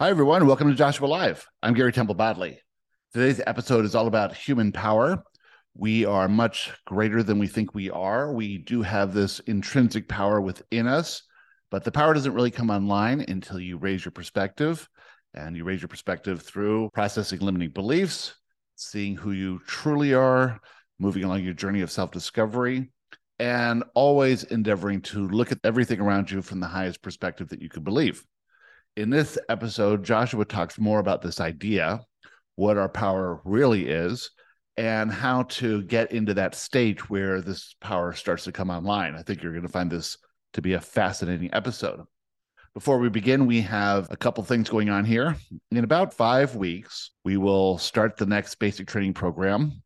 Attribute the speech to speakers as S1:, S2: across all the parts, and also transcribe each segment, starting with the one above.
S1: Hi, everyone. Welcome to Joshua Live. I'm Gary Temple Bodley. Today's episode is all about human power. We are much greater than we think we are. We do have this intrinsic power within us, but the power doesn't really come online until you raise your perspective. And you raise your perspective through processing limiting beliefs, seeing who you truly are, moving along your journey of self discovery, and always endeavoring to look at everything around you from the highest perspective that you could believe in this episode, Joshua talks more about this idea, what our power really is, and how to get into that state where this power starts to come online. I think you're going to find this to be a fascinating episode. Before we begin, we have a couple things going on here. In about five weeks, we will start the next basic training program.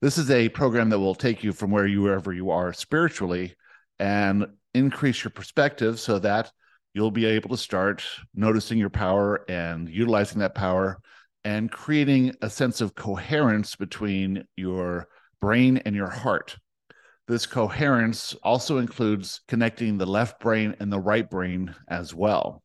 S1: This is a program that will take you from where you wherever you are spiritually and increase your perspective so that you'll be able to start noticing your power and utilizing that power and creating a sense of coherence between your brain and your heart. This coherence also includes connecting the left brain and the right brain as well.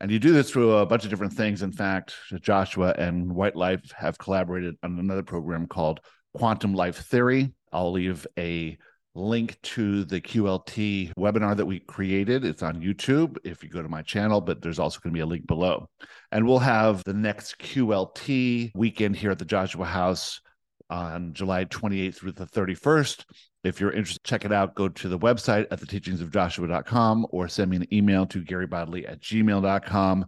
S1: And you do this through a bunch of different things. In fact, Joshua and White Life have collaborated on another program called Quantum Life Theory. I'll leave a link to the QLT webinar that we created. It's on YouTube if you go to my channel, but there's also going to be a link below. And we'll have the next QLT weekend here at the Joshua House on July 28th through the 31st. If you're interested, check it out. Go to the website at theteachingsofjoshua.com or send me an email to garybodley at gmail.com.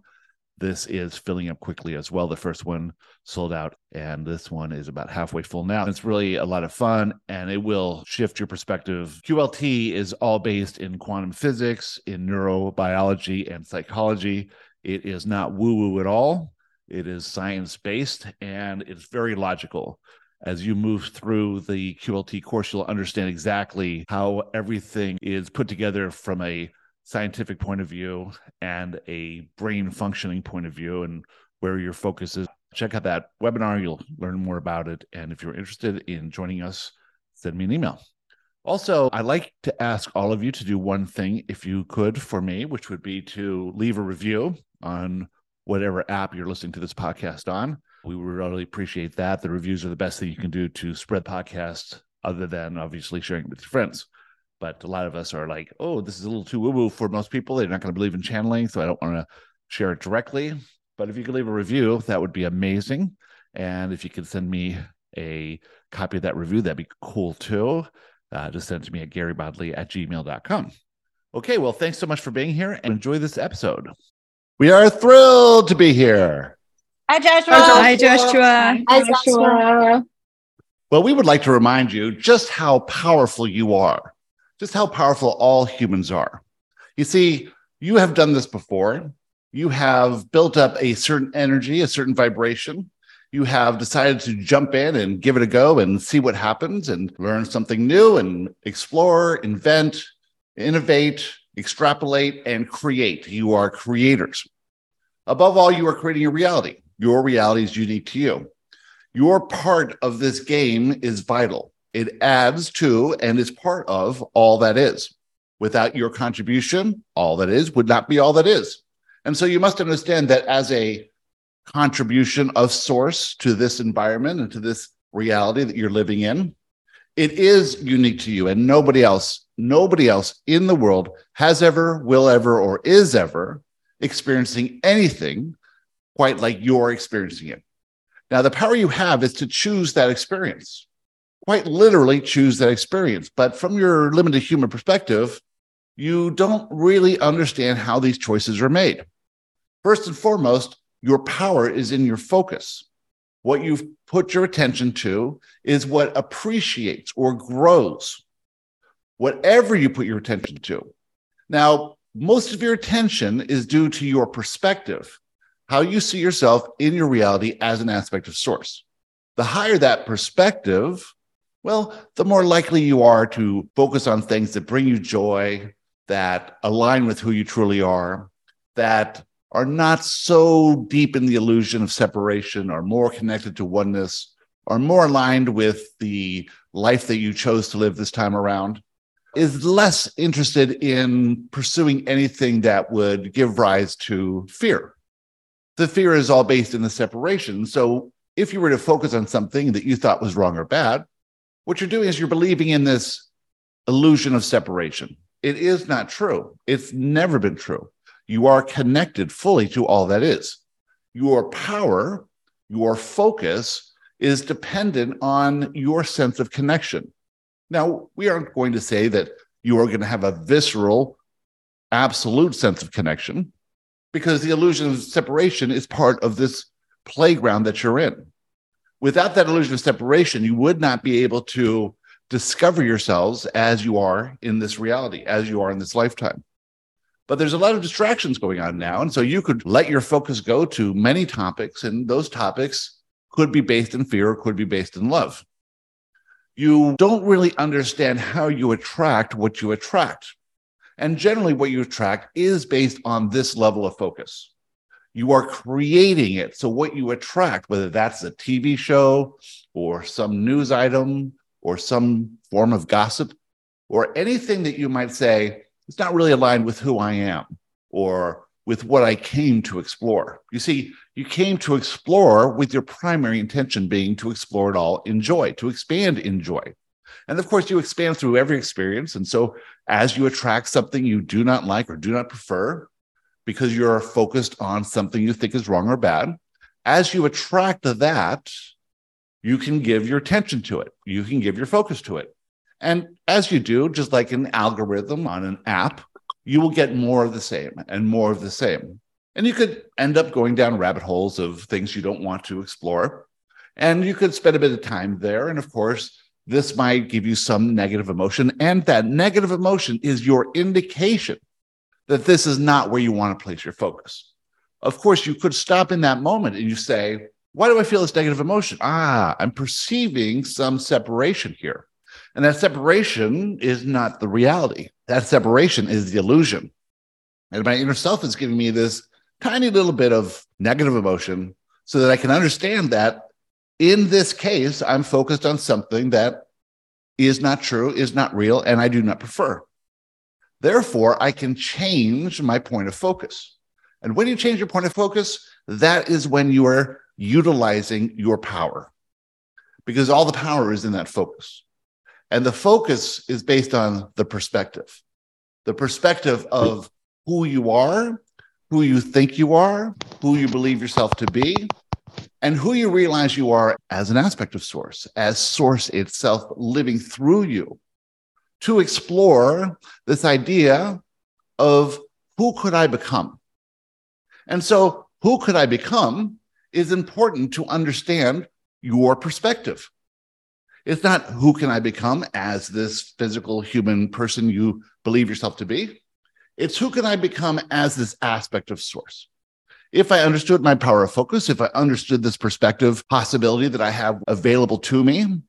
S1: This is filling up quickly as well. The first one sold out, and this one is about halfway full now. It's really a lot of fun, and it will shift your perspective. QLT is all based in quantum physics, in neurobiology, and psychology. It is not woo woo at all. It is science based, and it's very logical as you move through the QLT course, you'll understand exactly how everything is put together from a scientific point of view and a brain functioning point of view and where your focus is. Check out that webinar. You'll learn more about it. And if you're interested in joining us, send me an email. Also, I'd like to ask all of you to do one thing, if you could, for me, which would be to leave a review on whatever app you're listening to this podcast on. We would really appreciate that. The reviews are the best thing you can do to spread podcasts, other than obviously sharing it with your friends but a lot of us are like, oh, this is a little too woo woo for most people. They're not going to believe in channeling, so I don't want to share it directly. But if you could leave a review, that would be amazing. And if you could send me a copy of that review, that'd be cool too. Uh, just send it to me at garybodley at gmail.com. Okay, well, thanks so much for being here and enjoy this episode. We are thrilled to be here.
S2: Hi, Joshua.
S3: Hi, Joshua.
S2: Hi, Joshua.
S1: Well, we would like to remind you just how powerful you are just how powerful all humans are. You see, you have done this before. You have built up a certain energy, a certain vibration. You have decided to jump in and give it a go and see what happens and learn something new and explore, invent, innovate, extrapolate, and create. You are creators. Above all, you are creating a reality. Your reality is unique to you. Your part of this game is vital. It adds to and is part of all that is. Without your contribution, all that is would not be all that is. And so you must understand that as a contribution of source to this environment and to this reality that you're living in, it is unique to you and nobody else, nobody else in the world has ever, will ever, or is ever experiencing anything quite like you're experiencing it. Now, the power you have is to choose that experience quite literally choose that experience. But from your limited human perspective, you don't really understand how these choices are made. First and foremost, your power is in your focus. What you've put your attention to is what appreciates or grows, whatever you put your attention to. Now, most of your attention is due to your perspective, how you see yourself in your reality as an aspect of source. The higher that perspective, well, the more likely you are to focus on things that bring you joy, that align with who you truly are, that are not so deep in the illusion of separation, are more connected to oneness, are more aligned with the life that you chose to live this time around, is less interested in pursuing anything that would give rise to fear. the fear is all based in the separation. So if you were to focus on something that you thought was wrong or bad, what you're doing is you're believing in this illusion of separation. It is not true. It's never been true. You are connected fully to all that is. Your power, your focus is dependent on your sense of connection. Now, we aren't going to say that you are going to have a visceral, absolute sense of connection because the illusion of separation is part of this playground that you're in. Without that illusion of separation, you would not be able to discover yourselves as you are in this reality, as you are in this lifetime. But there's a lot of distractions going on now. And so you could let your focus go to many topics, and those topics could be based in fear or could be based in love. You don't really understand how you attract what you attract. And generally, what you attract is based on this level of focus. You are creating it. So, what you attract, whether that's a TV show or some news item or some form of gossip or anything that you might say, it's not really aligned with who I am or with what I came to explore. You see, you came to explore with your primary intention being to explore it all in joy, to expand in joy. And of course, you expand through every experience. And so, as you attract something you do not like or do not prefer, because you're focused on something you think is wrong or bad, as you attract that, you can give your attention to it. You can give your focus to it. And as you do, just like an algorithm on an app, you will get more of the same and more of the same. And you could end up going down rabbit holes of things you don't want to explore. And you could spend a bit of time there. And of course, this might give you some negative emotion. And that negative emotion is your indication that this is not where you want to place your focus. Of course, you could stop in that moment and you say, Why do I feel this negative emotion? Ah, I'm perceiving some separation here. And that separation is not the reality. That separation is the illusion. And my inner self is giving me this tiny little bit of negative emotion so that I can understand that in this case, I'm focused on something that is not true, is not real, and I do not prefer. Therefore, I can change my point of focus. And when you change your point of focus, that is when you are utilizing your power because all the power is in that focus. And the focus is based on the perspective, the perspective of who you are, who you think you are, who you believe yourself to be, and who you realize you are as an aspect of Source, as Source itself living through you to explore this idea of who could I become? And so, who could I become is important to understand your perspective. It's not who can I become as this physical human person you believe yourself to be. It's who can I become as this aspect of source. If I understood my power of focus, if I understood this perspective possibility that I have available to me,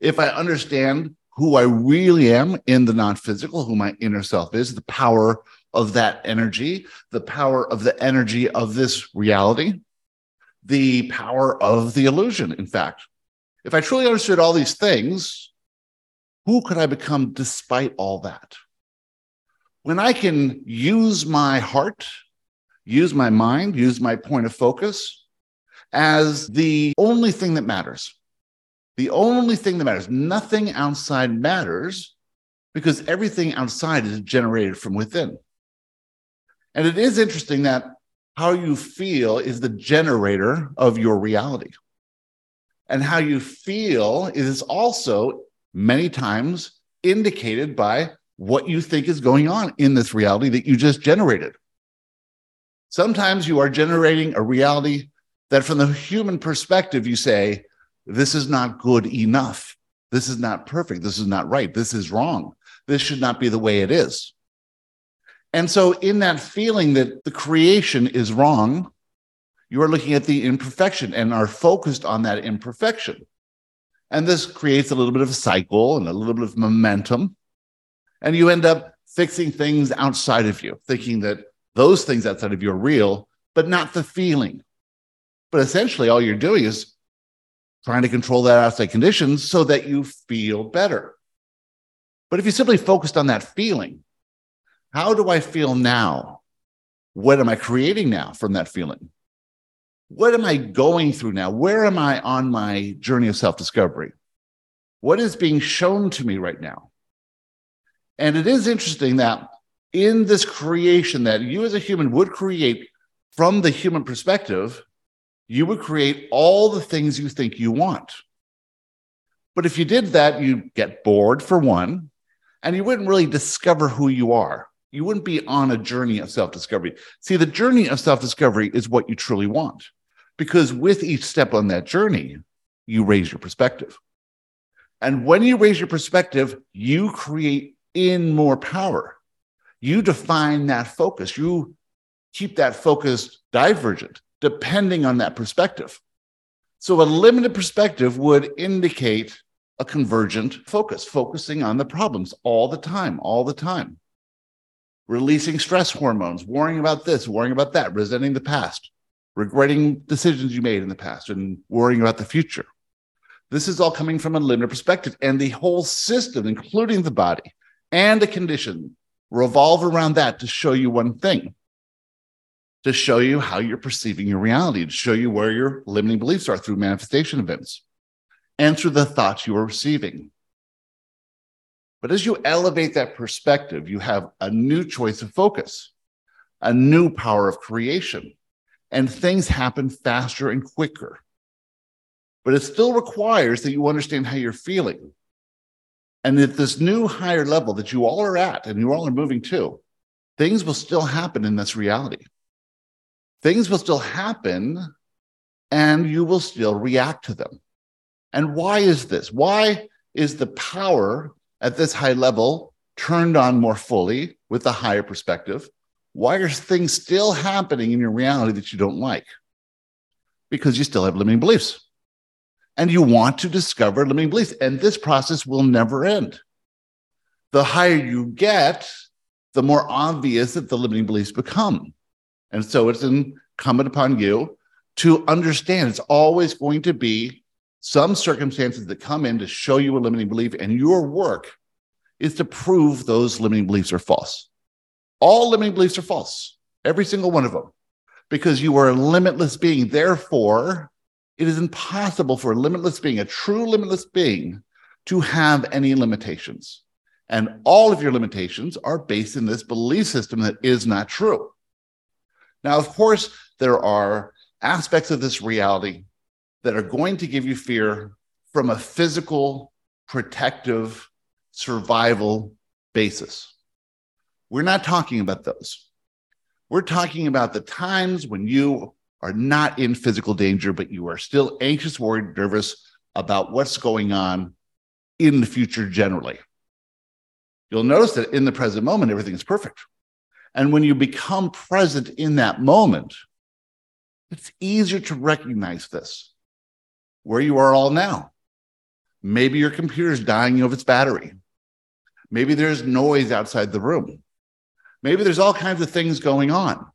S1: if I understand who I really am in the non physical, who my inner self is, the power of that energy, the power of the energy of this reality, the power of the illusion, in fact. If I truly understood all these things, who could I become despite all that? When I can use my heart, use my mind, use my point of focus as the only thing that matters, the only thing that matters, nothing outside matters because everything outside is generated from within. And it is interesting that how you feel is the generator of your reality and how you feel is also many times indicated by what you think is going on in this reality that you just generated. Sometimes you are generating a reality that, from the human perspective, you say, This is not good enough. This is not perfect. This is not right. This is wrong. This should not be the way it is. And so, in that feeling that the creation is wrong, you are looking at the imperfection and are focused on that imperfection. And this creates a little bit of a cycle and a little bit of momentum. And you end up fixing things outside of you, thinking that those things outside of you are real, but not the feeling. But essentially, all you're doing is trying to control that outside conditions so that you feel better. But if you simply focused on that feeling, how do I feel now? What am I creating now from that feeling? what am I going through now? Where am I on my journey of self discovery? What is being shown to me right now? And it is interesting that in this creation that you as a human would create from the human perspective, you would create all the things you think you want. But if you did that, you'd get bored for one, and you wouldn't really discover who you are. You wouldn't be on a journey of self discovery. See, the journey of self discovery is what you truly want, because with each step on that journey, you raise your perspective. And when you raise your perspective, you create in more power. You define that focus. You keep that focus divergent depending on that perspective. So a limited perspective would indicate a convergent focus, focusing on the problems all the time, all the time. Releasing stress hormones, worrying about this, worrying about that, resenting the past, regretting decisions you made in the past, and worrying about the future. This is all coming from a limited perspective. And the whole system, including the body and the condition, revolve around that to show you one thing to show you how you're perceiving your reality, to show you where your limiting beliefs are through manifestation events and through the thoughts you are receiving. But as you elevate that perspective, you have a new choice of focus, a new power of creation, and things happen faster and quicker. But it still requires that you understand how you're feeling. And at this new higher level that you all are at and you all are moving to, things will still happen in this reality things will still happen and you will still react to them. And why is this? Why is the power at this high level turned on more fully with a higher perspective? Why are things still happening in your reality that you don't like? Because you still have limiting beliefs. And you want to discover limiting beliefs. And this process will never end. The higher you get, the more obvious that the limiting beliefs become. And so it's incumbent upon you to understand it's always going to be some circumstances that come in to show you a limiting belief, and your work is to prove those limiting beliefs are false. All limiting beliefs are false, every single one of them, because you are a limitless being. Therefore, it is impossible for a limitless being, a true limitless being, to have any limitations. And all of your limitations are based in this belief system that is not true. Now, of course, there are aspects of this reality that are going to give you fear from a physical, protective, survival basis. We're not talking about those. We're talking about the times when you are not in physical danger, but you are still anxious, worried, nervous about what's going on in the future generally. You'll notice that in the present moment, everything is perfect. And when you become present in that moment, it's easier to recognize this where you are all now. Maybe your computer is dying of its battery. Maybe there's noise outside the room. Maybe there's all kinds of things going on.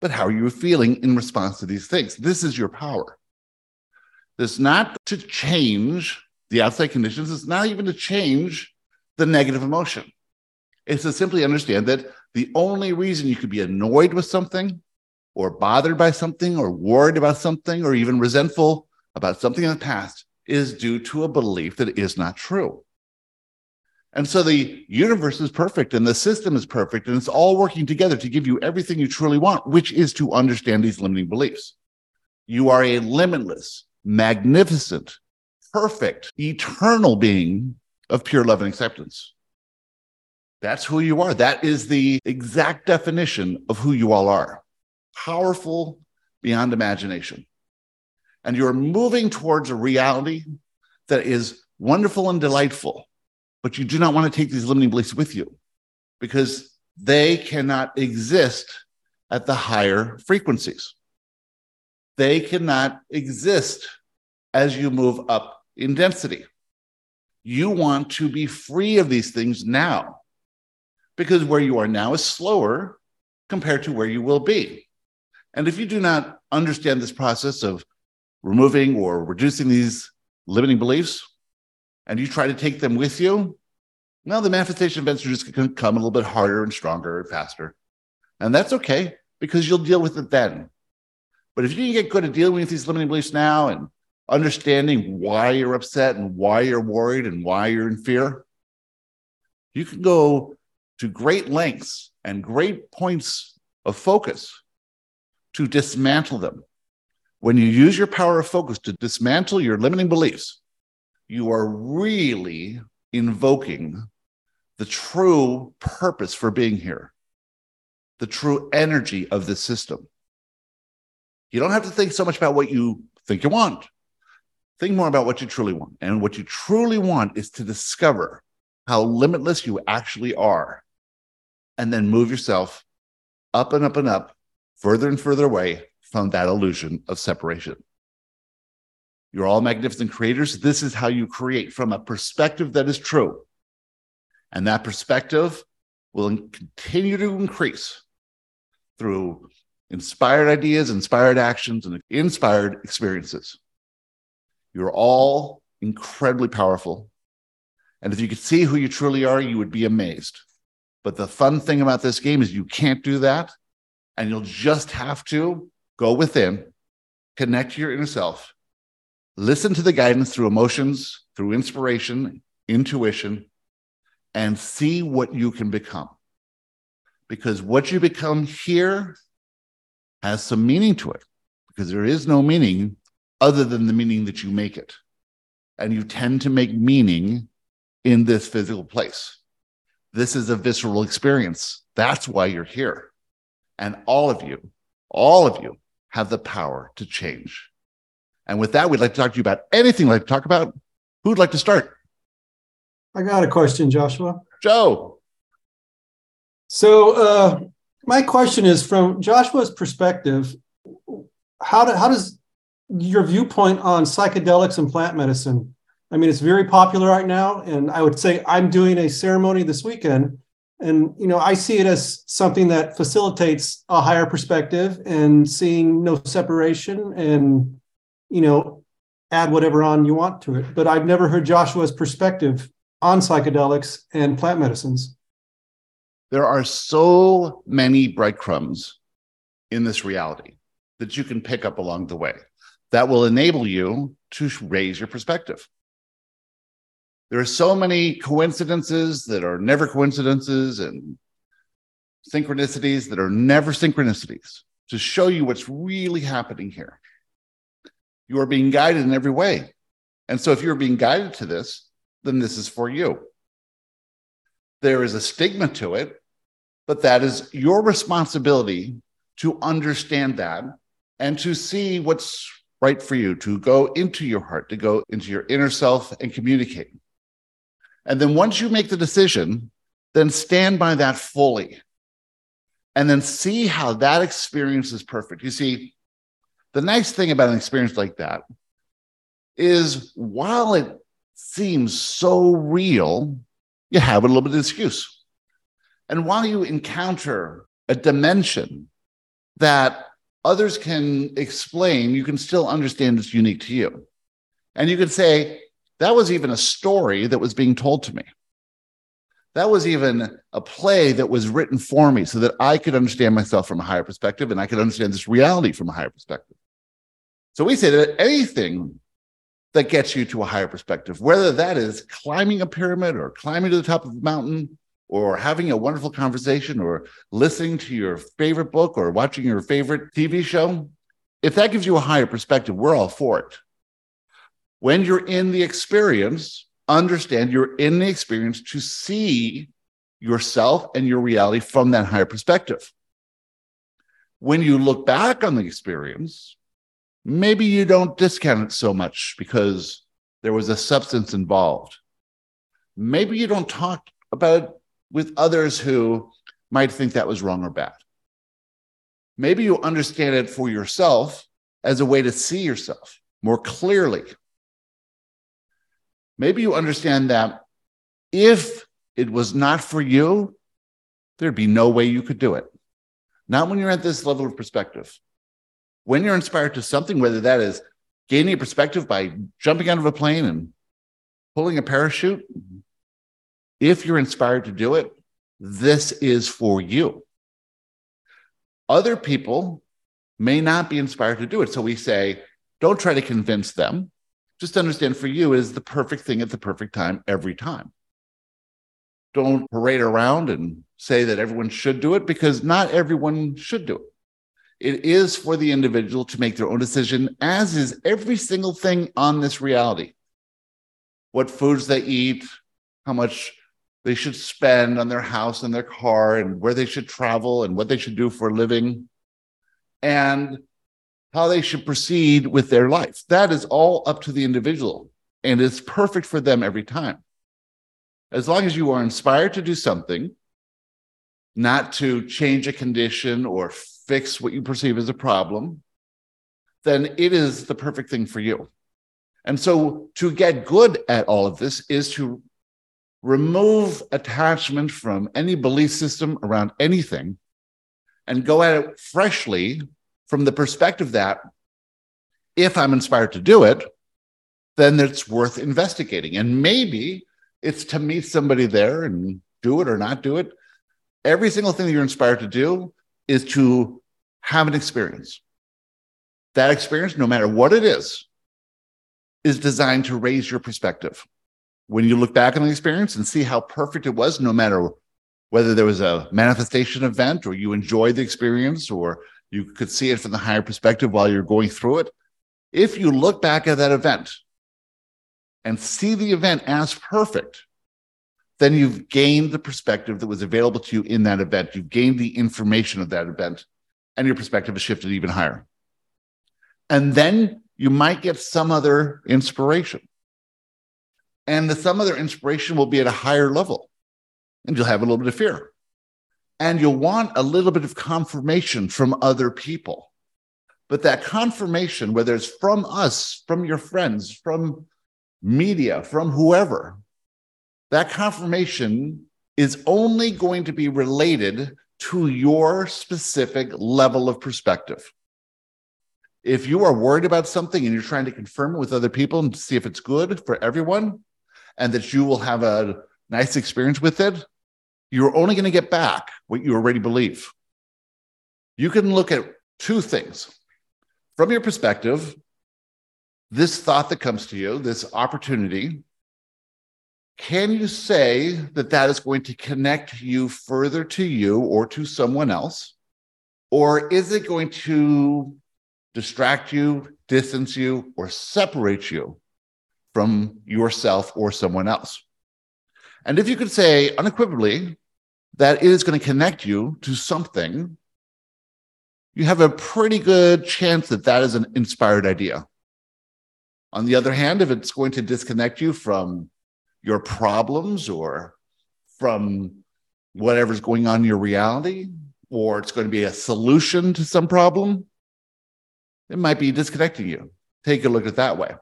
S1: But how are you feeling in response to these things? This is your power. It's not to change the outside conditions, it's not even to change the negative emotion. It's to simply understand that the only reason you could be annoyed with something or bothered by something or worried about something or even resentful about something in the past is due to a belief that is not true. And so the universe is perfect and the system is perfect and it's all working together to give you everything you truly want, which is to understand these limiting beliefs. You are a limitless, magnificent, perfect, eternal being of pure love and acceptance. That's who you are. That is the exact definition of who you all are powerful beyond imagination. And you're moving towards a reality that is wonderful and delightful, but you do not want to take these limiting beliefs with you because they cannot exist at the higher frequencies. They cannot exist as you move up in density. You want to be free of these things now because where you are now is slower compared to where you will be. And if you do not understand this process of removing or reducing these limiting beliefs, and you try to take them with you, now the manifestation events are just going to come a little bit harder and stronger and faster. And that's okay because you'll deal with it then. But if you can get good at dealing with these limiting beliefs now and understanding why you're upset and why you're worried and why you're in fear, you can go to great lengths and great points of focus to dismantle them. When you use your power of focus to dismantle your limiting beliefs, you are really invoking the true purpose for being here, the true energy of the system. You don't have to think so much about what you think you want. Think more about what you truly want. And what you truly want is to discover how limitless you actually are, and then move yourself up and up and up, further and further away from that illusion of separation. You're all magnificent creators. This is how you create from a perspective that is true. And that perspective will continue to increase through inspired ideas, inspired actions, and inspired experiences. You're all incredibly powerful. And if you could see who you truly are, you would be amazed. But the fun thing about this game is you can't do that. And you'll just have to go within, connect to your inner self, listen to the guidance through emotions, through inspiration, intuition, and see what you can become. Because what you become here has some meaning to it, because there is no meaning other than the meaning that you make it. And you tend to make meaning in this physical place. This is a visceral experience. That's why you're here. And all of you, all of you have the power to change. And with that, we'd like to talk to you about anything like to talk about. Who'd like to start?
S3: I got a question, Joshua.
S1: Joe.
S3: So, uh, my question is from Joshua's perspective, how, do, how does your viewpoint on psychedelics and plant medicine? I mean, it's very popular right now. And I would say I'm doing a ceremony this weekend. And, you know, I see it as something that facilitates a higher perspective and seeing no separation and, you know, add whatever on you want to it. But I've never heard Joshua's perspective on psychedelics and plant medicines?
S1: There are so many breadcrumbs in this reality that you can pick up along the way that will enable you to raise your perspective. There are so many coincidences that are never coincidences and synchronicities that are never synchronicities to show you what's really happening here. You are being guided in every way. And so, if you're being guided to this, then this is for you. There is a stigma to it, but that is your responsibility to understand that and to see what's right for you, to go into your heart, to go into your inner self and communicate. And then once you make the decision, then stand by that fully. And then see how that experience is perfect. You see, the nice thing about an experience like that is while it seems so real, you have a little bit of excuse. And while you encounter a dimension that others can explain, you can still understand it's unique to you. And you can say, that was even a story that was being told to me. That was even a play that was written for me so that I could understand myself from a higher perspective and I could understand this reality from a higher perspective. So we say that anything that gets you to a higher perspective, whether that is climbing a pyramid or climbing to the top of a mountain or having a wonderful conversation or listening to your favorite book or watching your favorite TV show. If that gives you a higher perspective, we're all for it. When you're in the experience, understand you're in the experience to see yourself and your reality from that higher perspective. When you look back on the experience, maybe you don't discount it so much because there was a substance involved. Maybe you don't talk about it with others who might think that was wrong or bad. Maybe you understand it for yourself as a way to see yourself more clearly. Maybe you understand that if it was not for you, there'd be no way you could do it. Not when you're at this level of perspective when you're inspired to something, whether that is gaining a perspective by jumping out of a plane and pulling a parachute, if you're inspired to do it, this is for you. Other people may not be inspired to do it. So we say, don't try to convince them. Just understand for you is the perfect thing at the perfect time every time. Don't parade around and say that everyone should do it because not everyone should do it. It is for the individual to make their own decision, as is every single thing on this reality. What foods they eat, how much they should spend on their house and their car, and where they should travel, and what they should do for a living, and how they should proceed with their life. That is all up to the individual, and it's perfect for them every time. As long as you are inspired to do something, not to change a condition or fix what you perceive as a problem, then it is the perfect thing for you. And so to get good at all of this is to remove attachment from any belief system around anything and go at it freshly from the perspective that if I'm inspired to do it, then it's worth investigating. And maybe it's to meet somebody there and do it or not do it. Every single thing that you're inspired to do is to have an experience. That experience, no matter what it is, is designed to raise your perspective. When you look back on the experience and see how perfect it was, no matter whether there was a manifestation event or you enjoyed the experience or you could see it from the higher perspective while you're going through it. If you look back at that event and see the event as perfect, then you've gained the perspective that was available to you in that event. You've gained the information of that event, and your perspective has shifted even higher. And then you might get some other inspiration. And the some other inspiration will be at a higher level, and you'll have a little bit of fear. And you'll want a little bit of confirmation from other people. But that confirmation, whether it's from us, from your friends, from media, from whoever, that confirmation is only going to be related to your specific level of perspective. If you are worried about something and you're trying to confirm it with other people and see if it's good for everyone and that you will have a nice experience with it, you're only going to get back what you already believe. You can look at two things. From your perspective, this thought that comes to you, this opportunity, can you say that that is going to connect you further to you or to someone else? Or is it going to distract you, distance you, or separate you from yourself or someone else? And if you could say unequivocally that it is going to connect you to something, you have a pretty good chance that that is an inspired idea. On the other hand, if it's going to disconnect you from your problems or from whatever's going on in your reality, or it's going to be a solution to some problem, it might be disconnecting you. Take a look at it that way.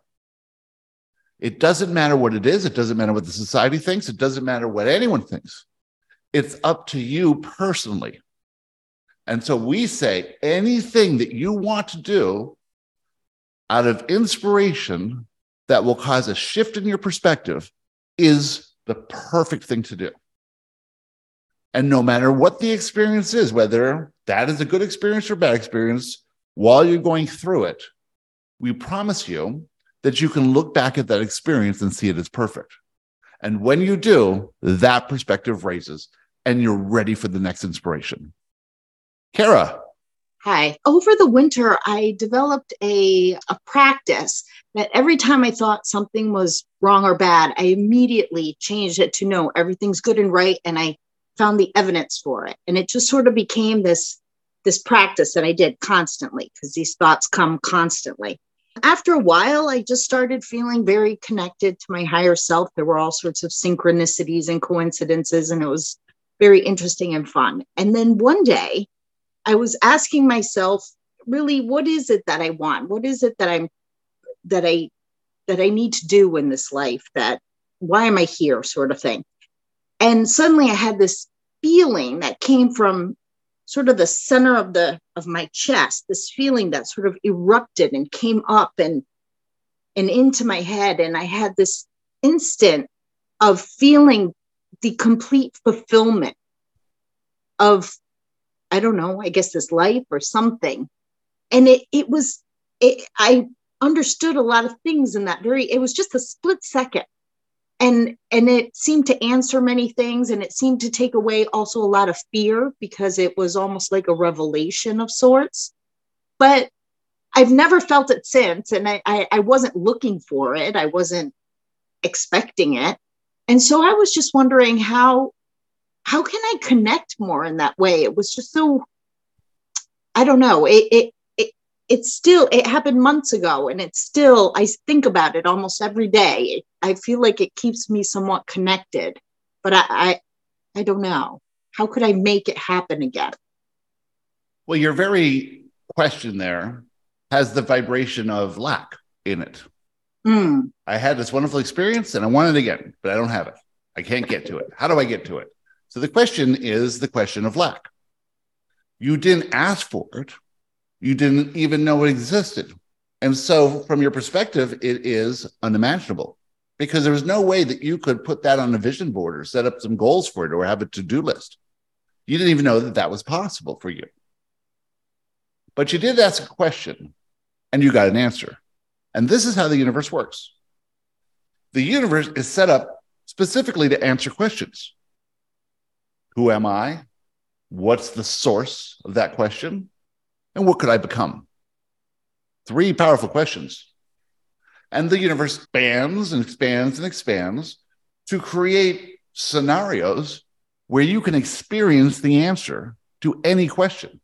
S1: It doesn't matter what it is. It doesn't matter what the society thinks. It doesn't matter what anyone thinks. It's up to you personally. And so we say anything that you want to do out of inspiration that will cause a shift in your perspective is the perfect thing to do. And no matter what the experience is, whether that is a good experience or bad experience, while you're going through it, we promise you that you can look back at that experience and see it as perfect. And when you do, that perspective raises and you're ready for the next inspiration. Kara.
S2: Hi. Over the winter, I developed a, a practice that every time I thought something was wrong or bad, I immediately changed it to no, everything's good and right. And I found the evidence for it. And it just sort of became this, this practice that I did constantly because these thoughts come constantly. After a while, I just started feeling very connected to my higher self. There were all sorts of synchronicities and coincidences, and it was very interesting and fun. And then one day, I was asking myself, really, what is it that I want? What is it that I'm that I that I need to do in this life? That why am I here, sort of thing. And suddenly I had this feeling that came from sort of the center of the of my chest, this feeling that sort of erupted and came up and and into my head. And I had this instant of feeling the complete fulfillment of I don't know, I guess this life or something. and it it was it, I understood a lot of things in that very it was just a split second. And and it seemed to answer many things and it seemed to take away also a lot of fear because it was almost like a revelation of sorts. But i've never felt it since and i i, I wasn't looking for it. I wasn't expecting it and so i was just wondering how how can i connect more in that way? It was just so i don't know it, it it's still it happened months ago and it's still i think about it almost every day. I feel like it keeps me somewhat connected but I, I i don't know. How could i make it happen again?
S1: Well your very question there has the vibration of lack in it
S2: mm.
S1: i had this wonderful experience and i want it again but i don't have it i can't get to it how do i get to it so the question is the question of lack you didn't ask for it you didn't even know it existed. And so, from your perspective, it is unimaginable because there was no way that you could put that on a vision board or set up some goals for it or have a to do list. You didn't even know that that was possible for you. But you did ask a question and you got an answer. And this is how the universe works the universe is set up specifically to answer questions Who am I? What's the source of that question? And what could I become? Three powerful questions. And the universe expands and expands and expands to create scenarios where you can experience the answer to any question.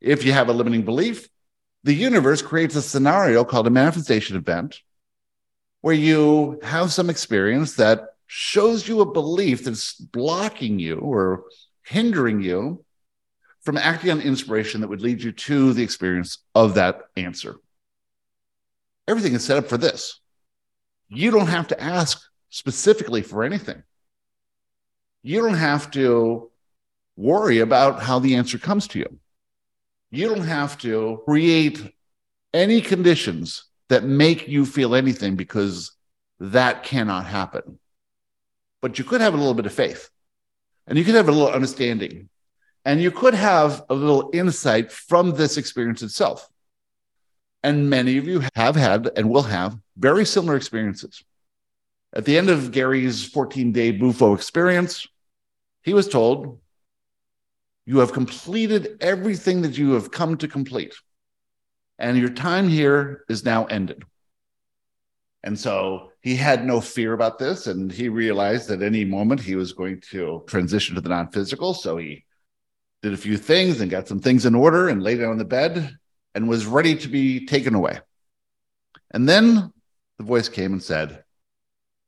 S1: If you have a limiting belief, the universe creates a scenario called a manifestation event where you have some experience that shows you a belief that's blocking you or hindering you from acting on inspiration that would lead you to the experience of that answer. Everything is set up for this. You don't have to ask specifically for anything. You don't have to worry about how the answer comes to you. You don't have to create any conditions that make you feel anything because that cannot happen. But you could have a little bit of faith and you could have a little understanding and you could have a little insight from this experience itself. And many of you have had and will have very similar experiences. At the end of Gary's 14 day Bufo experience, he was told, You have completed everything that you have come to complete, and your time here is now ended. And so he had no fear about this, and he realized that any moment he was going to transition to the non physical. So he did a few things and got some things in order and laid down on the bed and was ready to be taken away. And then the voice came and said,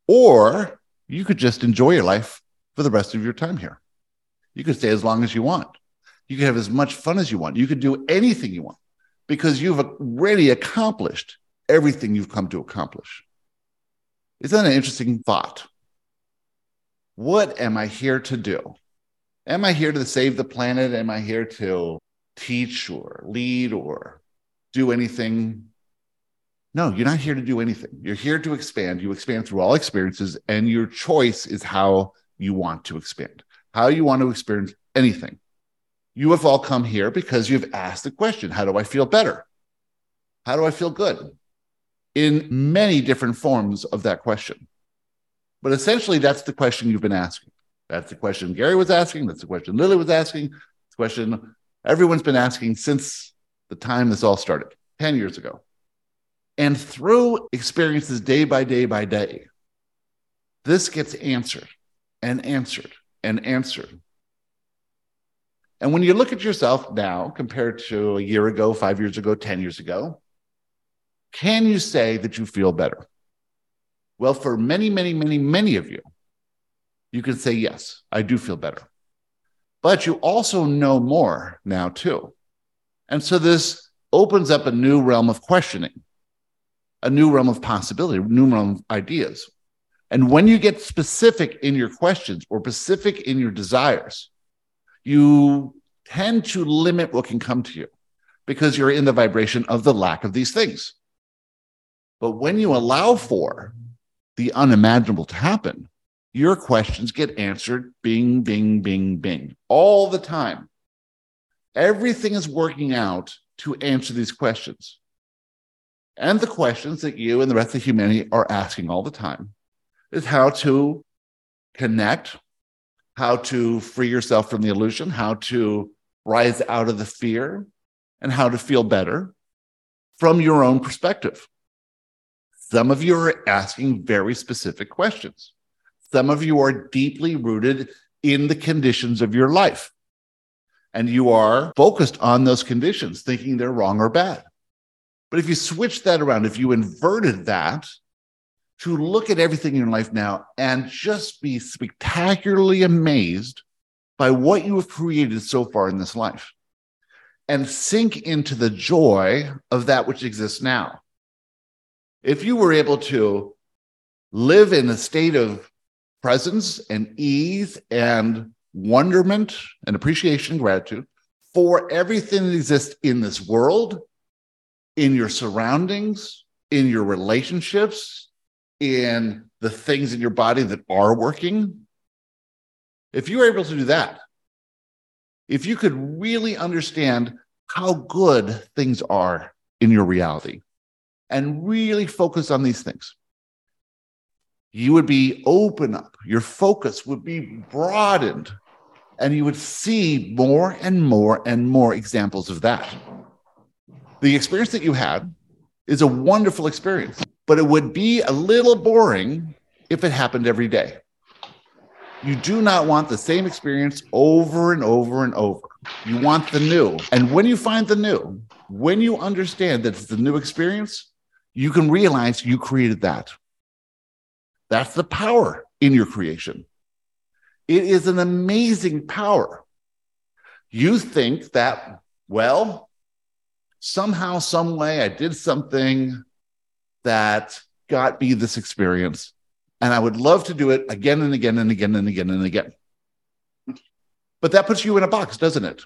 S1: Or you could just enjoy your life for the rest of your time here. You can stay as long as you want. You can have as much fun as you want. You can do anything you want because you've already accomplished everything you've come to accomplish. Isn't that an interesting thought? What am I here to do? am I here to save the planet? Am I here to teach or lead or do anything? No, you're not here to do anything. You're here to expand. You expand through all experiences, and your choice is how you want to expand, how you want to experience anything. You have all come here because you've asked the question How do I feel better? How do I feel good? In many different forms of that question. But essentially, that's the question you've been asking. That's the question Gary was asking. That's the question Lily was asking. The question everyone's been asking since the time this all started 10 years ago. And through experiences day by day by day, this gets answered and answered and answer. And when you look at yourself now compared to a year ago, five years ago, 10 years ago, can you say that you feel better? Well, for many, many, many, many of you, you can say, Yes, I do feel better. But you also know more now, too. And so this opens up a new realm of questioning, a new realm of possibility, a new realm of ideas. And when you get specific in your questions or specific in your desires, you tend to limit what can come to you because you're in the vibration of the lack of these things. But when you allow for the unimaginable to happen, your questions get answered bing, bing, bing, bing all the time. Everything is working out to answer these questions. And the questions that you and the rest of humanity are asking all the time is how to connect, how to free yourself from the illusion, how to rise out of the fear, and how to feel better from your own perspective. Some of you are asking very specific questions. Some of you are deeply rooted in the conditions of your life. And you are focused on those conditions, thinking they're wrong or bad. But if you switch that around, if you inverted that to look at everything in your life now and just be spectacularly amazed by what you have created so far in this life and sink into the joy of that which exists now. If you were able to live in a state of presence and ease and wonderment and appreciation and gratitude for everything that exists in this world, in your surroundings, in your relationships, in the things in your body that are working. If you were able to do that, if you could really understand how good things are in your reality and really focus on these things, you would be open up, your focus would be broadened, and you would see more and more and more examples of that. The experience that you had is a wonderful experience, but it would be a little boring if it happened every day. You do not want the same experience over and over and over. You want the new. And when you find the new, when you understand that it's the new experience, you can realize you created that. That's the power in your creation. It is an amazing power. You think that, well, somehow, some way, I did something that got me this experience, and I would love to do it again and again and again and again and again. But that puts you in a box, doesn't it?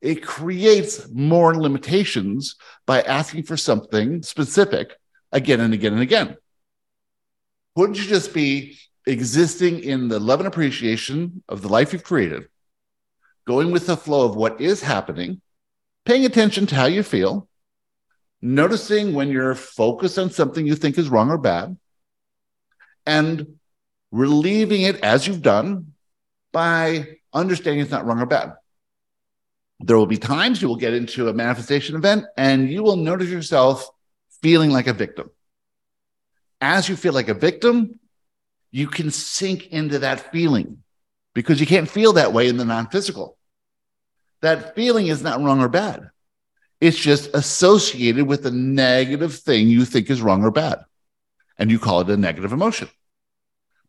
S1: It creates more limitations by asking for something specific again and again and again. Wouldn't you just be existing in the love and appreciation of the life you've created, going with the flow of what is happening, paying attention to how you feel, noticing when you're focused on something you think is wrong or bad, and relieving it as you've done by understanding it's not wrong or bad. There will be times you will get into a manifestation event and you will notice yourself feeling like a victim as you feel like a victim, you can sink into that feeling because you can't feel that way in the non physical. That feeling is not wrong or bad. It's just associated with a negative thing you think is wrong or bad. And you call it a negative emotion.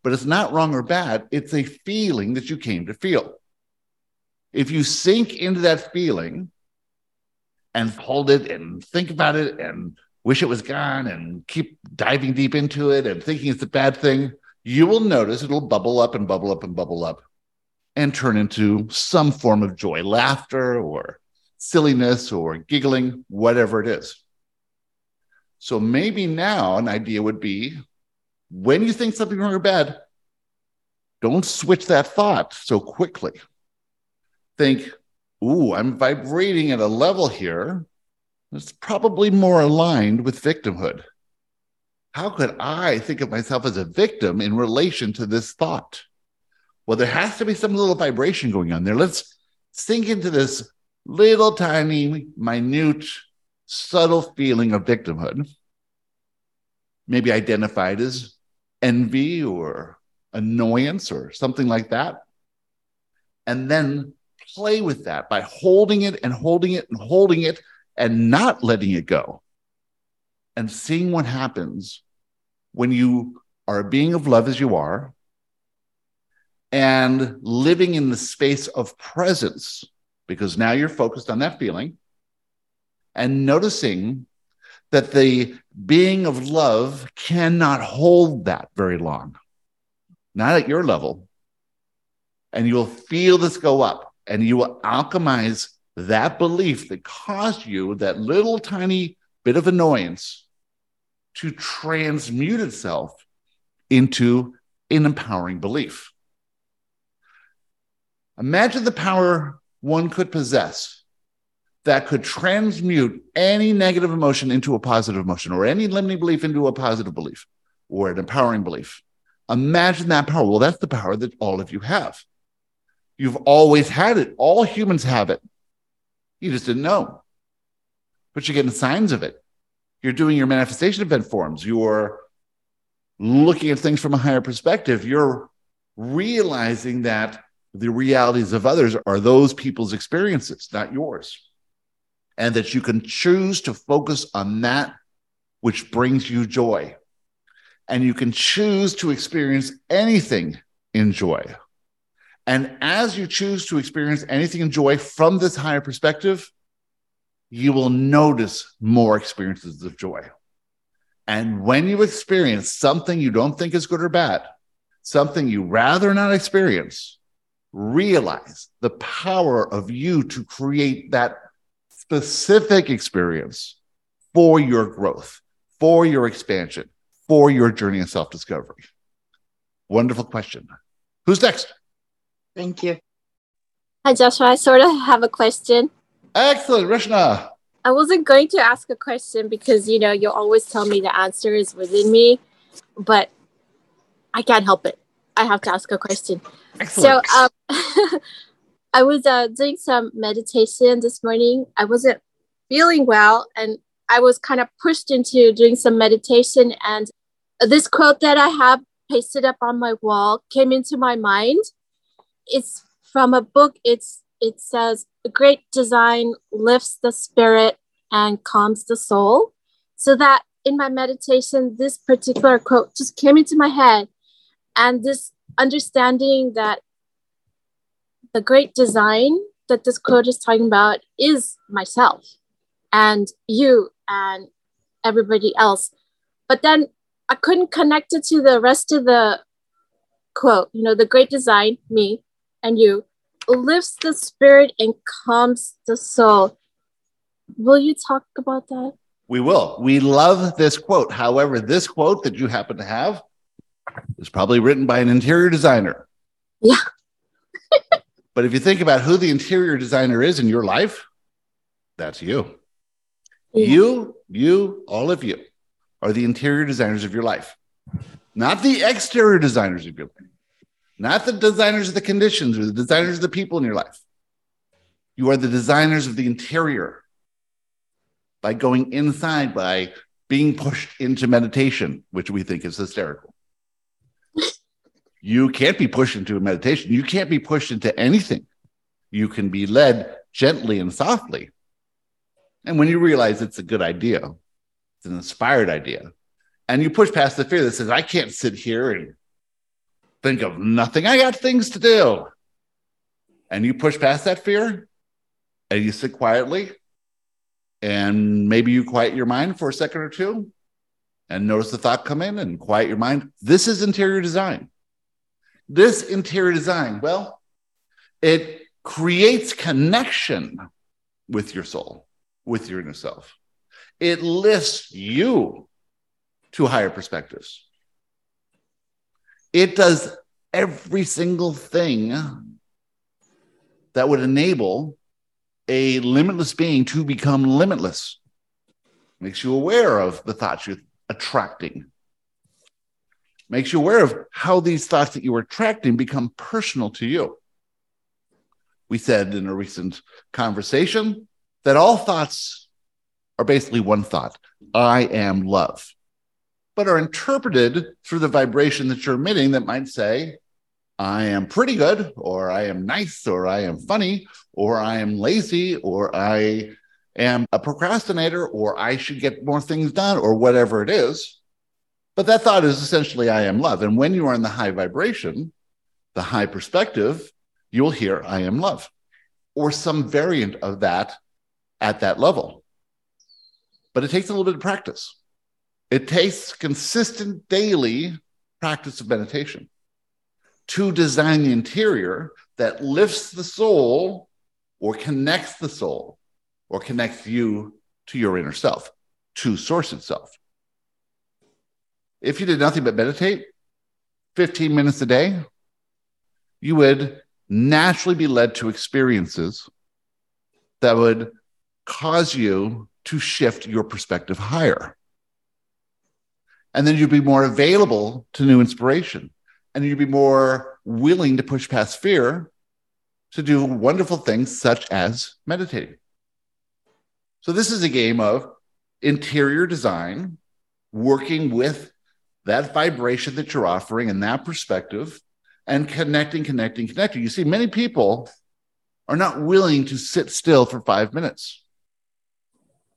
S1: But it's not wrong or bad. It's a feeling that you came to feel. If you sink into that feeling and hold it and think about it and wish it was gone and keep diving deep into it and thinking it's a bad thing, you will notice it'll bubble up and bubble up and bubble up and turn into some form of joy, laughter or silliness or giggling, whatever it is. So maybe now an idea would be when you think something wrong or bad, don't switch that thought so quickly. Think, ooh, I'm vibrating at a level here that's probably more aligned with victimhood. How could I think of myself as a victim in relation to this thought? Well, there has to be some little vibration going on there. Let's sink into this little tiny, minute, subtle feeling of victimhood, maybe identified as envy or annoyance or something like that. And then play with that by holding it and holding it and holding it and not letting it go and seeing what happens when you are a being of love as you are and living in the space of presence because now you're focused on that feeling and noticing that the being of love cannot hold that very long, not at your level. And you'll feel this go up and you will alchemize that belief that caused you that little tiny bit of annoyance to transmute itself into an empowering belief. Imagine the power one could possess that could transmute any negative emotion into a positive emotion or any limiting belief into a positive belief or an empowering belief. Imagine that power. Well, that's the power that all of you have. You've always had it. All humans have it. You just didn't know. But you're getting signs of it. You're doing your manifestation event forms. You're looking at things from a higher perspective. You're realizing that the realities of others are those people's experiences, not yours. And that you can choose to focus on that which brings you joy. And you can choose to experience anything in joy. And as you choose to experience anything in joy from this higher perspective, you will notice more experiences of joy. And when you experience something you don't think is good or bad, something you rather not experience, realize the power of you to create that specific experience for your growth, for your expansion, for your journey in self discovery. Wonderful question. Who's next?
S2: Thank you.
S4: Hi, Joshua. I sort of have a question.
S1: Excellent, Rishna.
S4: I wasn't going to ask a question because you know you always tell me the answer is within me, but I can't help it. I have to ask a question.
S1: Excellent.
S4: So um, I was uh, doing some meditation this morning. I wasn't feeling well, and I was kind of pushed into doing some meditation. And this quote that I have pasted up on my wall came into my mind. It's from a book. It's it says a great design lifts the spirit and calms the soul. So that in my meditation, this particular quote just came into my head. And this understanding that the great design that this quote is talking about is myself and you and everybody else. But then I couldn't connect it to the rest of the quote, you know, the great design, me and you, lifts the spirit and calms the soul. Will you talk about that?
S1: We will. We love this quote. However, this quote that you happen to have is probably written by an interior designer.
S4: Yeah.
S1: but if you think about who the interior designer is in your life, that's you. Yeah. You, you, all of you are the interior designers of your life, not the exterior designers of your life not the designers of the conditions or the designers of the people in your life. You are the designers of the interior by going inside, by being pushed into meditation, which we think is hysterical. You can't be pushed into a meditation. You can't be pushed into anything. You can be led gently and softly. And when you realize it's a good idea, it's an inspired idea, and you push past the fear that says, I can't sit here and think of nothing. I got things to do. And you push past that fear and you sit quietly and maybe you quiet your mind for a second or two and notice the thought come in and quiet your mind. This is interior design. This interior design, well, it creates connection with your soul, with your inner self. It lifts you to higher perspectives. It does every single thing that would enable a limitless being to become limitless. Makes you aware of the thoughts you're attracting. Makes you aware of how these thoughts that you are attracting become personal to you. We said in a recent conversation that all thoughts are basically one thought I am love but are interpreted through the vibration that you're emitting that might say, I am pretty good, or I am nice, or I am funny, or I am lazy, or I am a procrastinator, or I should get more things done, or whatever it is. But that thought is essentially, I am love. And when you are in the high vibration, the high perspective, you will hear, I am love, or some variant of that at that level. But it takes a little bit of practice. It takes consistent daily practice of meditation to design the interior that lifts the soul or connects the soul or connects you to your inner self, to source itself. If you did nothing but meditate 15 minutes a day, you would naturally be led to experiences that would cause you to shift your perspective higher. And then you'd be more available to new inspiration. And you'd be more willing to push past fear to do wonderful things such as meditating. So, this is a game of interior design, working with that vibration that you're offering and that perspective, and connecting, connecting, connecting. You see, many people are not willing to sit still for five minutes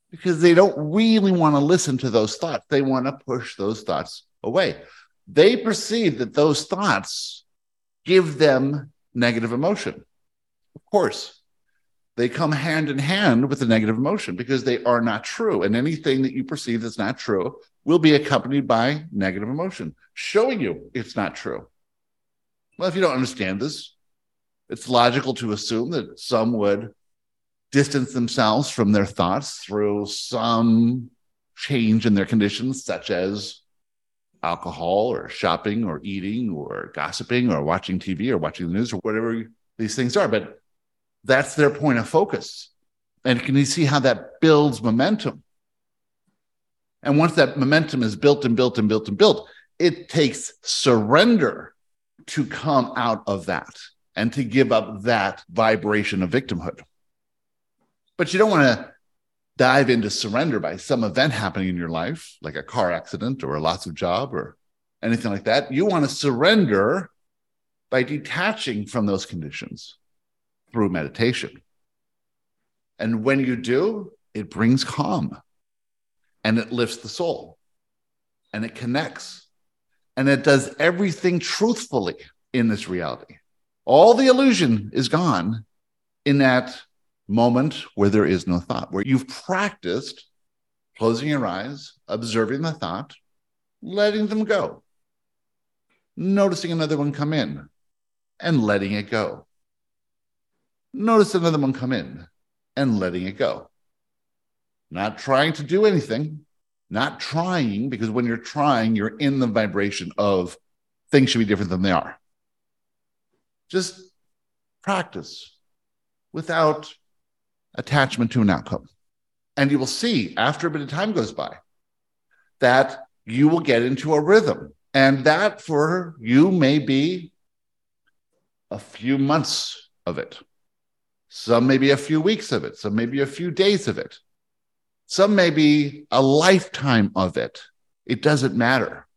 S1: because they don't really want to listen to those thoughts. They want to push those thoughts away. They perceive that those thoughts give them negative emotion. Of course, they come hand in hand with the negative emotion because they are not true. And anything that you perceive that's not true will be accompanied by negative emotion, showing you it's not true. Well, if you don't understand this, it's logical to assume that some would distance themselves from their thoughts through some change in their conditions, such as alcohol or shopping or eating or gossiping or watching TV or watching the news or whatever these things are. But that's their point of focus. And can you see how that builds momentum? And once that momentum is built and built and built and built, it takes surrender to come out of that and to give up that vibration of victimhood. But you don't want to dive into surrender by some event happening in your life, like a car accident or a loss of job or anything like that. You want to surrender by detaching from those conditions through meditation. And when you do, it brings calm and it lifts the soul and it connects and it does everything truthfully in this reality. All the illusion is gone in that moment where there is no thought, where you've practiced closing your eyes, observing the thought, letting them go, noticing another one come in and letting it go. Notice another one come in and letting it go. Not trying to do anything, not trying, because when you're trying, you're in the vibration of things should be different than they are. Just practice without attachment to an outcome. And you will see after a bit of time goes by that you will get into a rhythm. And that for you may be a few months of it. Some may be a few weeks of it. Some may be a few days of it. Some may be a lifetime of it. It doesn't matter.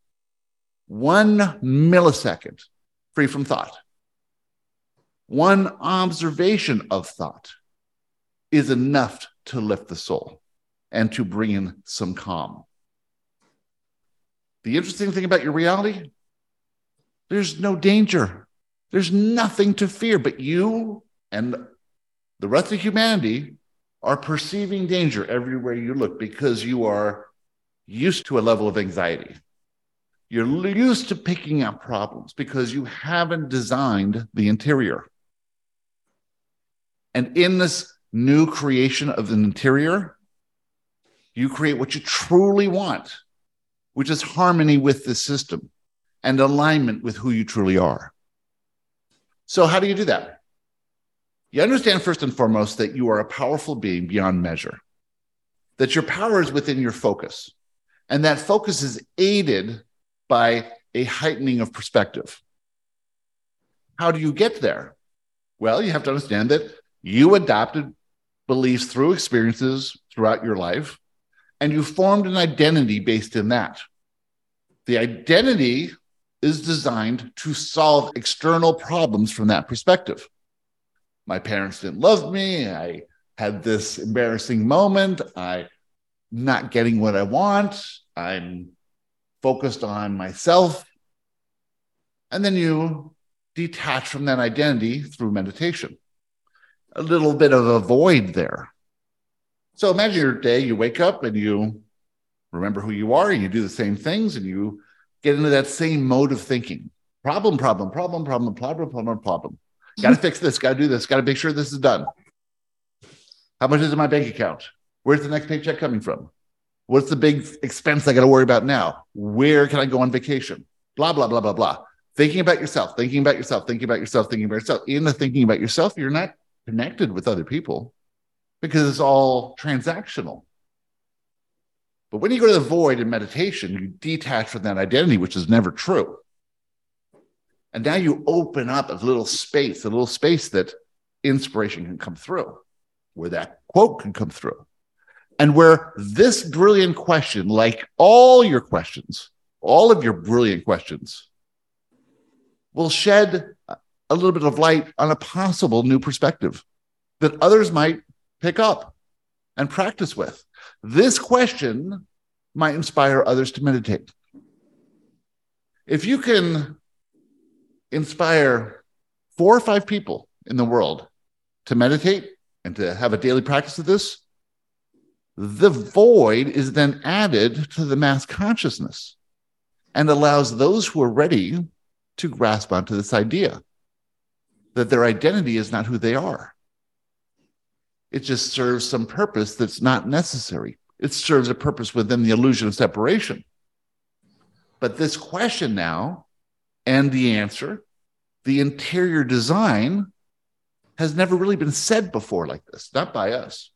S1: One millisecond free from thought, one observation of thought is enough to lift the soul and to bring in some calm. The interesting thing about your reality, there's no danger. There's nothing to fear, but you and the rest of humanity are perceiving danger everywhere you look because you are used to a level of anxiety. You're used to picking up problems because you haven't designed the interior. And in this new creation of an interior, you create what you truly want, which is harmony with the system and alignment with who you truly are. So, how do you do that? You understand first and foremost that you are a powerful being beyond measure, that your power is within your focus, and that focus is aided by a heightening of perspective. How do you get there? Well, you have to understand that you adopted beliefs through experiences throughout your life, and you formed an identity based in that. The identity is designed to solve external problems from that perspective. My parents didn't love me. I had this embarrassing moment. I'm not getting what I want. I'm focused on myself. And then you detach from that identity through meditation a little bit of a void there. So imagine your day, you wake up and you remember who you are and you do the same things and you get into that same mode of thinking. Problem, problem, problem, problem, problem, problem, problem. Got to fix this, got to do this, got to make sure this is done. How much is in my bank account? Where's the next paycheck coming from? What's the big expense I got to worry about now? Where can I go on vacation? Blah, blah, blah, blah, blah. Thinking about yourself, thinking about yourself, thinking about yourself, thinking about yourself. In the thinking about yourself, you're not connected with other people. because it's all transactional. But when you go to the void in meditation, you detach from that identity, which is never true. And now you open up a little space, a little space that inspiration can come through, where that quote can come through. And where this brilliant question, like all your questions, all of your brilliant questions, will shed a little bit of light on a possible new perspective that others might pick up and practice with. This question might inspire others to meditate. If you can inspire four or five people in the world to meditate and to have a daily practice of this, the void is then added to the mass consciousness and allows those who are ready to grasp onto this idea that their identity is not who they are. It just serves some purpose that's not necessary. It serves a purpose within the illusion of separation. But this question now and the answer, the interior design, has never really been said before like this, not by us.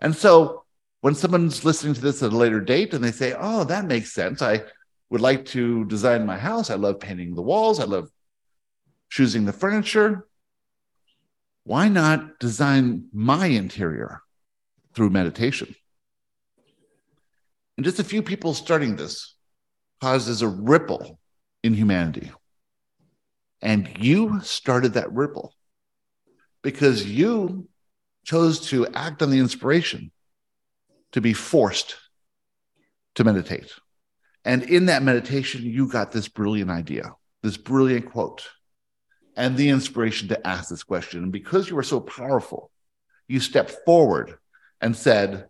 S1: And so when someone's listening to this at a later date and they say, oh, that makes sense. I would like to design my house. I love painting the walls. I love choosing the furniture. Why not design my interior through meditation? And just a few people starting this causes a ripple in humanity. And you started that ripple because you chose to act on the inspiration to be forced to meditate. And in that meditation, you got this brilliant idea, this brilliant quote, and the inspiration to ask this question. And because you were so powerful, you stepped forward and said,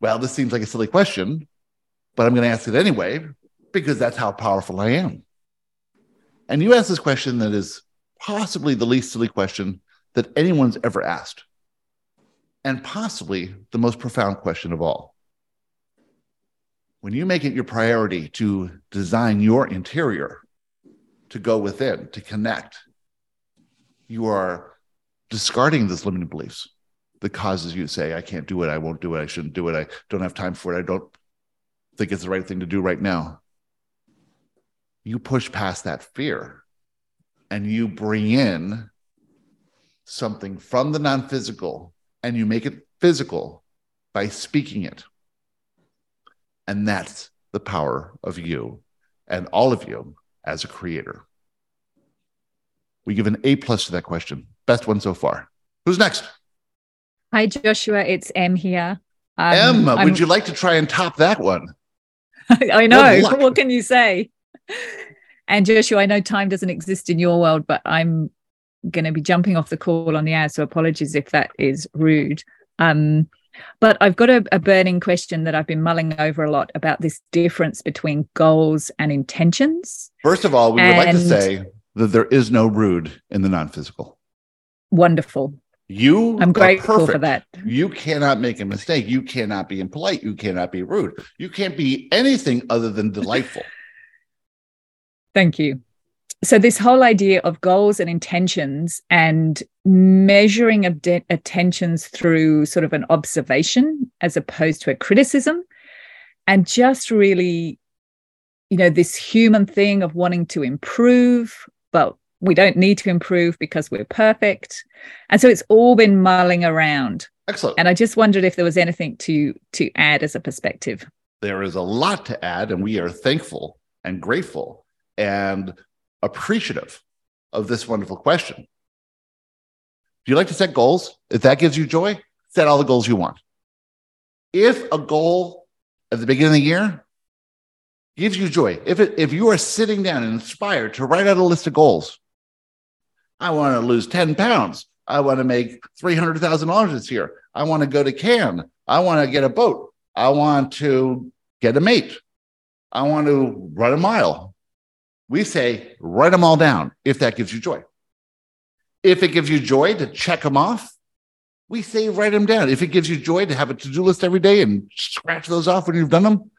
S1: Well, this seems like a silly question, but I'm going to ask it anyway because that's how powerful I am. And you ask this question that is possibly the least silly question that anyone's ever asked, and possibly the most profound question of all. When you make it your priority to design your interior to go within, to connect, you are discarding those limiting beliefs that causes you to say, I can't do it, I won't do it, I shouldn't do it, I don't have time for it, I don't think it's the right thing to do right now. You push past that fear and you bring in something from the non physical and you make it physical by speaking it. And that's the power of you and all of you as a creator. We give an A plus to that question. Best one so far. Who's next?
S5: Hi, Joshua. It's M here.
S1: Um, M, would you like to try and top that one?
S5: I know. What can you say? And Joshua, I know time doesn't exist in your world, but I'm going to be jumping off the call on the air. So apologies if that is rude. Um, but I've got a, a, burning question that I've been mulling over a lot about this difference between goals and intentions.
S1: First of all, we and would like to say that there is no rude in the non physical.
S5: Wonderful.
S1: You
S5: I'm grateful for that.
S1: You cannot make a mistake. You cannot be impolite. You cannot be rude. You can't be anything other than delightful.
S5: Thank you. So, this whole idea of goals and intentions and measuring of de- attentions through sort of an observation as opposed to a criticism, and just really, you know, this human thing of wanting to improve, but we don't need to improve because we're perfect. And so it's all been mulling around.
S1: Excellent.
S5: And I just wondered if there was anything to to add as a perspective.
S1: There is a lot to add, and we are thankful and grateful and appreciative of this wonderful question. Do you like to set goals? If that gives you joy, set all the goals you want. If a goal at the beginning of the year gives you joy, if it, if you are sitting down and inspired to write out a list of goals, I want to lose 10 pounds. I want to make $300,000 this year. I want to go to Cannes. I want to get a boat. I want to get a mate. I want to run a mile. We say, write them all down if that gives you joy. If it gives you joy to check them off, we say, write them down. If it gives you joy to have a to do list every day and scratch those off when you've done them,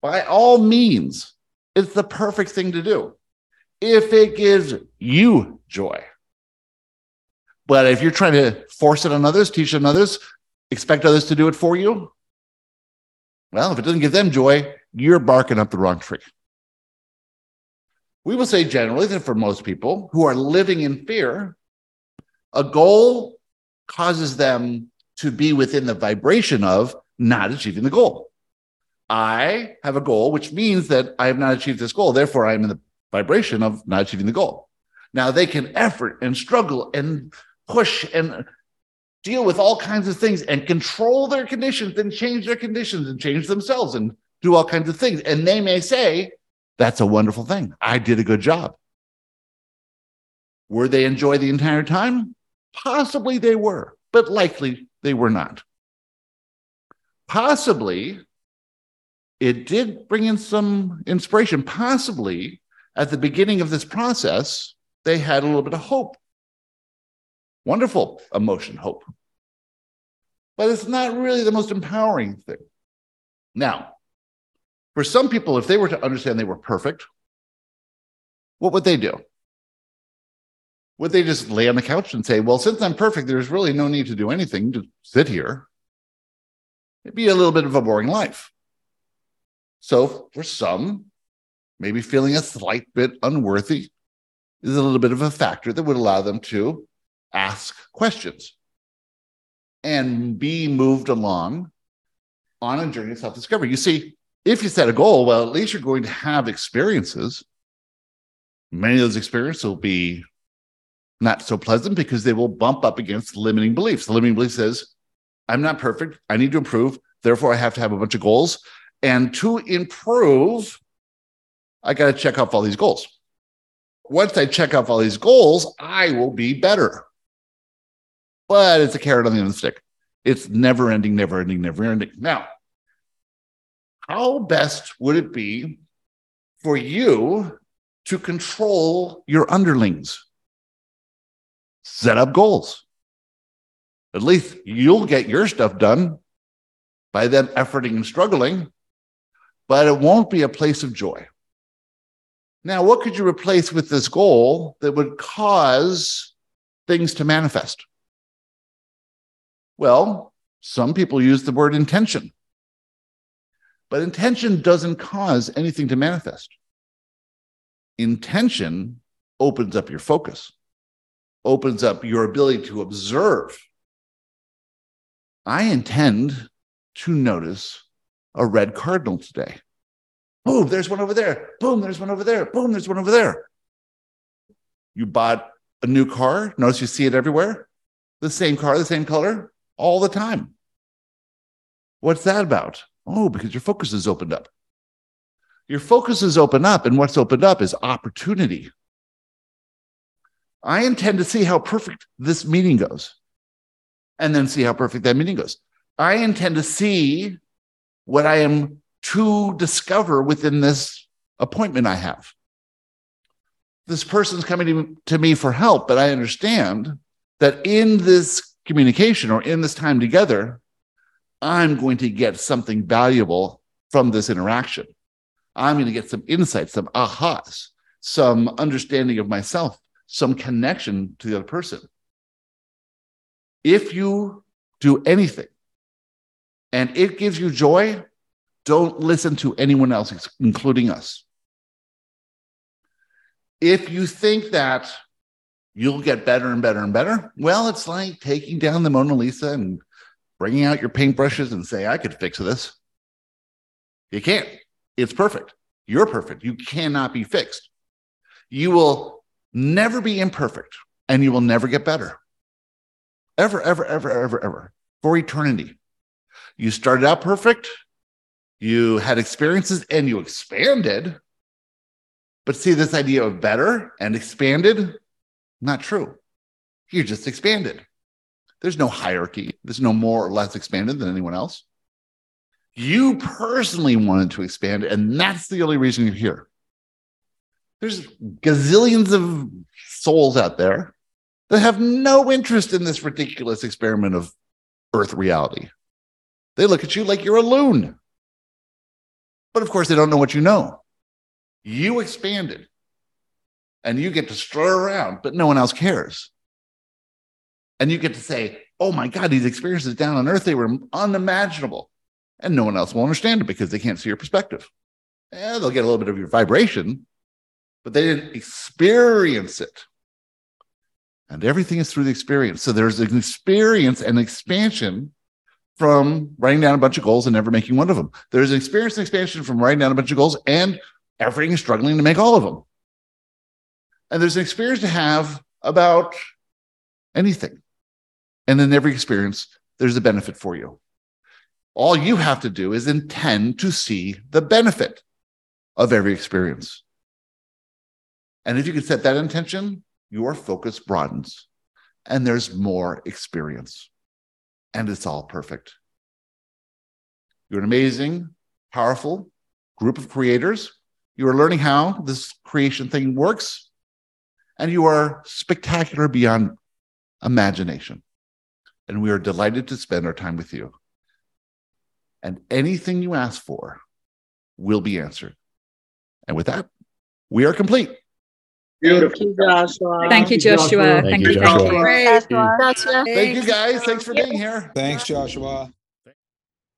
S1: by all means, it's the perfect thing to do. If it gives you joy, but if you're trying to force it on others, teach it on others, expect others to do it for you? Well, if it doesn't give them joy, you're barking up the wrong tree. We will say generally that for most people who are living in fear, a goal causes them to be within the vibration of not achieving the goal. I have a goal, which means that I have not achieved this goal. Therefore, I'm in the vibration of not achieving the goal. Now they can effort and struggle and push and deal with all kinds of things and control their conditions and change their conditions and change themselves and do all kinds of things. And they may say, that's a wonderful thing. I did a good job. Were they enjoy the entire time? Possibly they were, but likely they were not. Possibly it did bring in some inspiration. Possibly at the beginning of this process, they had a little bit of hope. Wonderful emotion, hope. But it's not really the most empowering thing. Now, for some people, if they were to understand they were perfect, what would they do? Would they just lay on the couch and say, Well, since I'm perfect, there's really no need to do anything, to sit here? It'd be a little bit of a boring life. So, for some, maybe feeling a slight bit unworthy is a little bit of a factor that would allow them to ask questions and be moved along on a journey of self discovery. You see, if you set a goal, well, at least you're going to have experiences. Many of those experiences will be not so pleasant because they will bump up against limiting beliefs. The limiting belief says, I'm not perfect. I need to improve. Therefore, I have to have a bunch of goals. And to improve, I got to check off all these goals. Once I check off all these goals, I will be better. But it's a carrot on the end of the stick. It's never ending, never ending, never ending. Now, how best would it be for you to control your underlings? Set up goals. At least you'll get your stuff done by them efforting and struggling, but it won't be a place of joy. Now, what could you replace with this goal that would cause things to manifest? Well, some people use the word intention. But intention doesn't cause anything to manifest. Intention opens up your focus, opens up your ability to observe. I intend to notice a red cardinal today. Boom, there's one over there. Boom, there's one over there. Boom, there's one over there. You bought a new car. Notice you see it everywhere. The same car, the same color, all the time. What's that about? Oh, because your focus is opened up. Your focus is opened up, and what's opened up is opportunity. I intend to see how perfect this meeting goes, and then see how perfect that meeting goes. I intend to see what I am to discover within this appointment I have. This person's coming to me for help, but I understand that in this communication or in this time together, I'm going to get something valuable from this interaction. I'm going to get some insights, some ahas, some understanding of myself, some connection to the other person. If you do anything and it gives you joy, don't listen to anyone else, including us. If you think that you'll get better and better and better, well, it's like taking down the Mona Lisa and bringing out your paintbrushes and say, I could fix this. You can't. It's perfect. You're perfect. You cannot be fixed. You will never be imperfect and you will never get better. Ever, ever, ever, ever, ever for eternity. You started out perfect. You had experiences and you expanded. But see, this idea of better and expanded, not true. You just expanded. There's no hierarchy. There's no more or less expanded than anyone else. You personally wanted to expand, and that's the only reason you're here. There's gazillions of souls out there that have no interest in this ridiculous experiment of Earth reality. They look at you like you're a loon. But of course, they don't know what you know. You expanded and you get to stroll around, but no one else cares. And you get to say, oh my God, these experiences down on earth, they were unimaginable. And no one else will understand it because they can't see your perspective. Yeah, they'll get a little bit of your vibration, but they didn't experience it. And everything is through the experience. So there's an experience and expansion from writing down a bunch of goals and never making one of them. There's an experience and expansion from writing down a bunch of goals and everything is struggling to make all of them. And there's an experience to have about anything. And in every experience, there's a benefit for you. All you have to do is intend to see the benefit of every experience. And if you can set that intention, your focus broadens and there's more experience. And it's all perfect. You're an amazing, powerful group of creators. You are learning how this creation thing works, and you are spectacular beyond imagination. And we are delighted to spend our time with you. And anything you ask for will be answered. And with that, we are complete.
S2: Beautiful. Thank you, Joshua.
S5: Thank you, Joshua. Thank you, Joshua.
S4: Joshua.
S1: Thank you guys. Thanks for being here.
S6: Thanks, Joshua.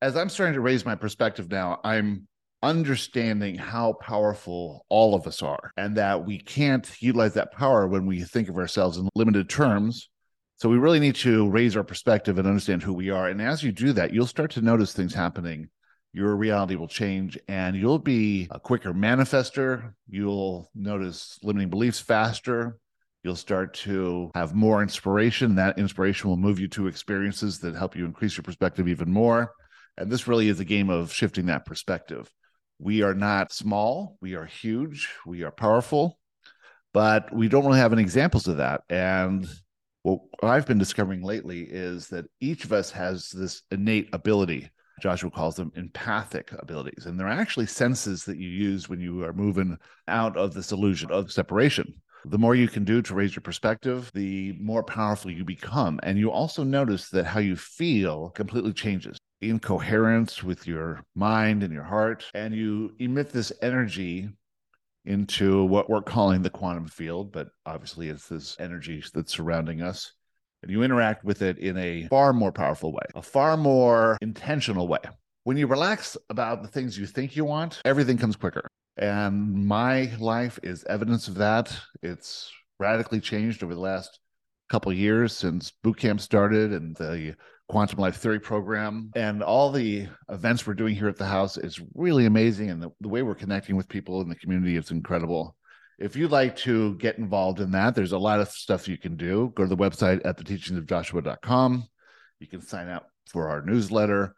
S1: As I'm starting to raise my perspective now, I'm understanding how powerful all of us are and that we can't utilize that power when we think of ourselves in limited terms. So we really need to raise our perspective and understand who we are. And as you do that, you'll start to notice things happening your reality will change and you'll be a quicker manifester. You'll notice limiting beliefs faster. You'll start to have more inspiration. That inspiration will move you to experiences that help you increase your perspective even more. And this really is a game of shifting that perspective. We are not small, we are huge, we are powerful, but we don't really have any examples of that. And what I've been discovering lately is that each of us has this innate ability Joshua calls them empathic abilities. And they're actually senses that you use when you are moving out of this illusion of separation. The more you can do to raise your perspective, the more powerful you become. And you also notice that how you feel completely changes in coherence with your mind and your heart. And you emit this energy into what we're calling the quantum field, but obviously it's this energy that's surrounding us and you interact with it in a far more powerful way, a far more intentional way. When you relax about the things you think you want, everything comes quicker. And my life is evidence of that. It's radically changed over the last couple years since boot camp started and the quantum life theory program and all the events we're doing here at the house is really amazing and the, the way we're connecting with people in the community is incredible if you'd like to get involved in that, there's a lot of stuff you can do. Go to the website at theteachingsofjoshua.com. You can sign up for our newsletter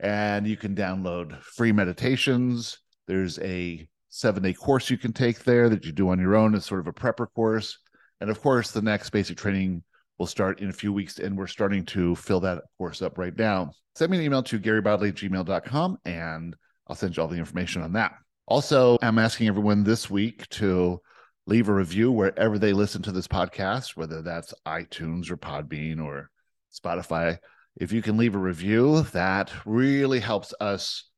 S1: and you can download free meditations. There's a seven day course you can take there that you do on your own. as sort of a prepper course. And of course, the next basic training will start in a few weeks, and we're starting to fill that course up right now. Send me an email to garybodley@gmail.com and I'll send you all the information on that. Also, I'm asking everyone this week to leave a review wherever they listen to this podcast, whether that's iTunes or Podbean or Spotify. If you can leave a review, that really helps us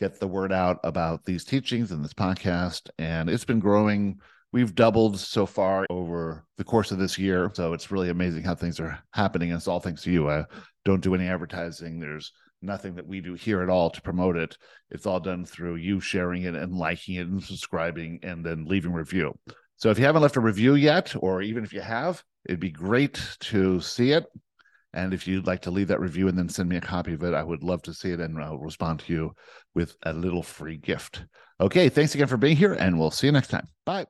S1: get the word out about these teachings and this podcast. And it's been growing. We've doubled so far over the course of this year. So it's really amazing how things are happening. And it's all thanks to you. I don't do any advertising. There's nothing that we do here at all to promote it. It's all done through you sharing it and liking it and subscribing and then leaving review. So if you haven't left a review yet, or even if you have, it'd be great to see it. And if you'd like to leave that review and then send me a copy of it, I would love to see it and I'll respond to you with a little free gift. Okay, thanks again for being here, and we'll see you next time. Bye.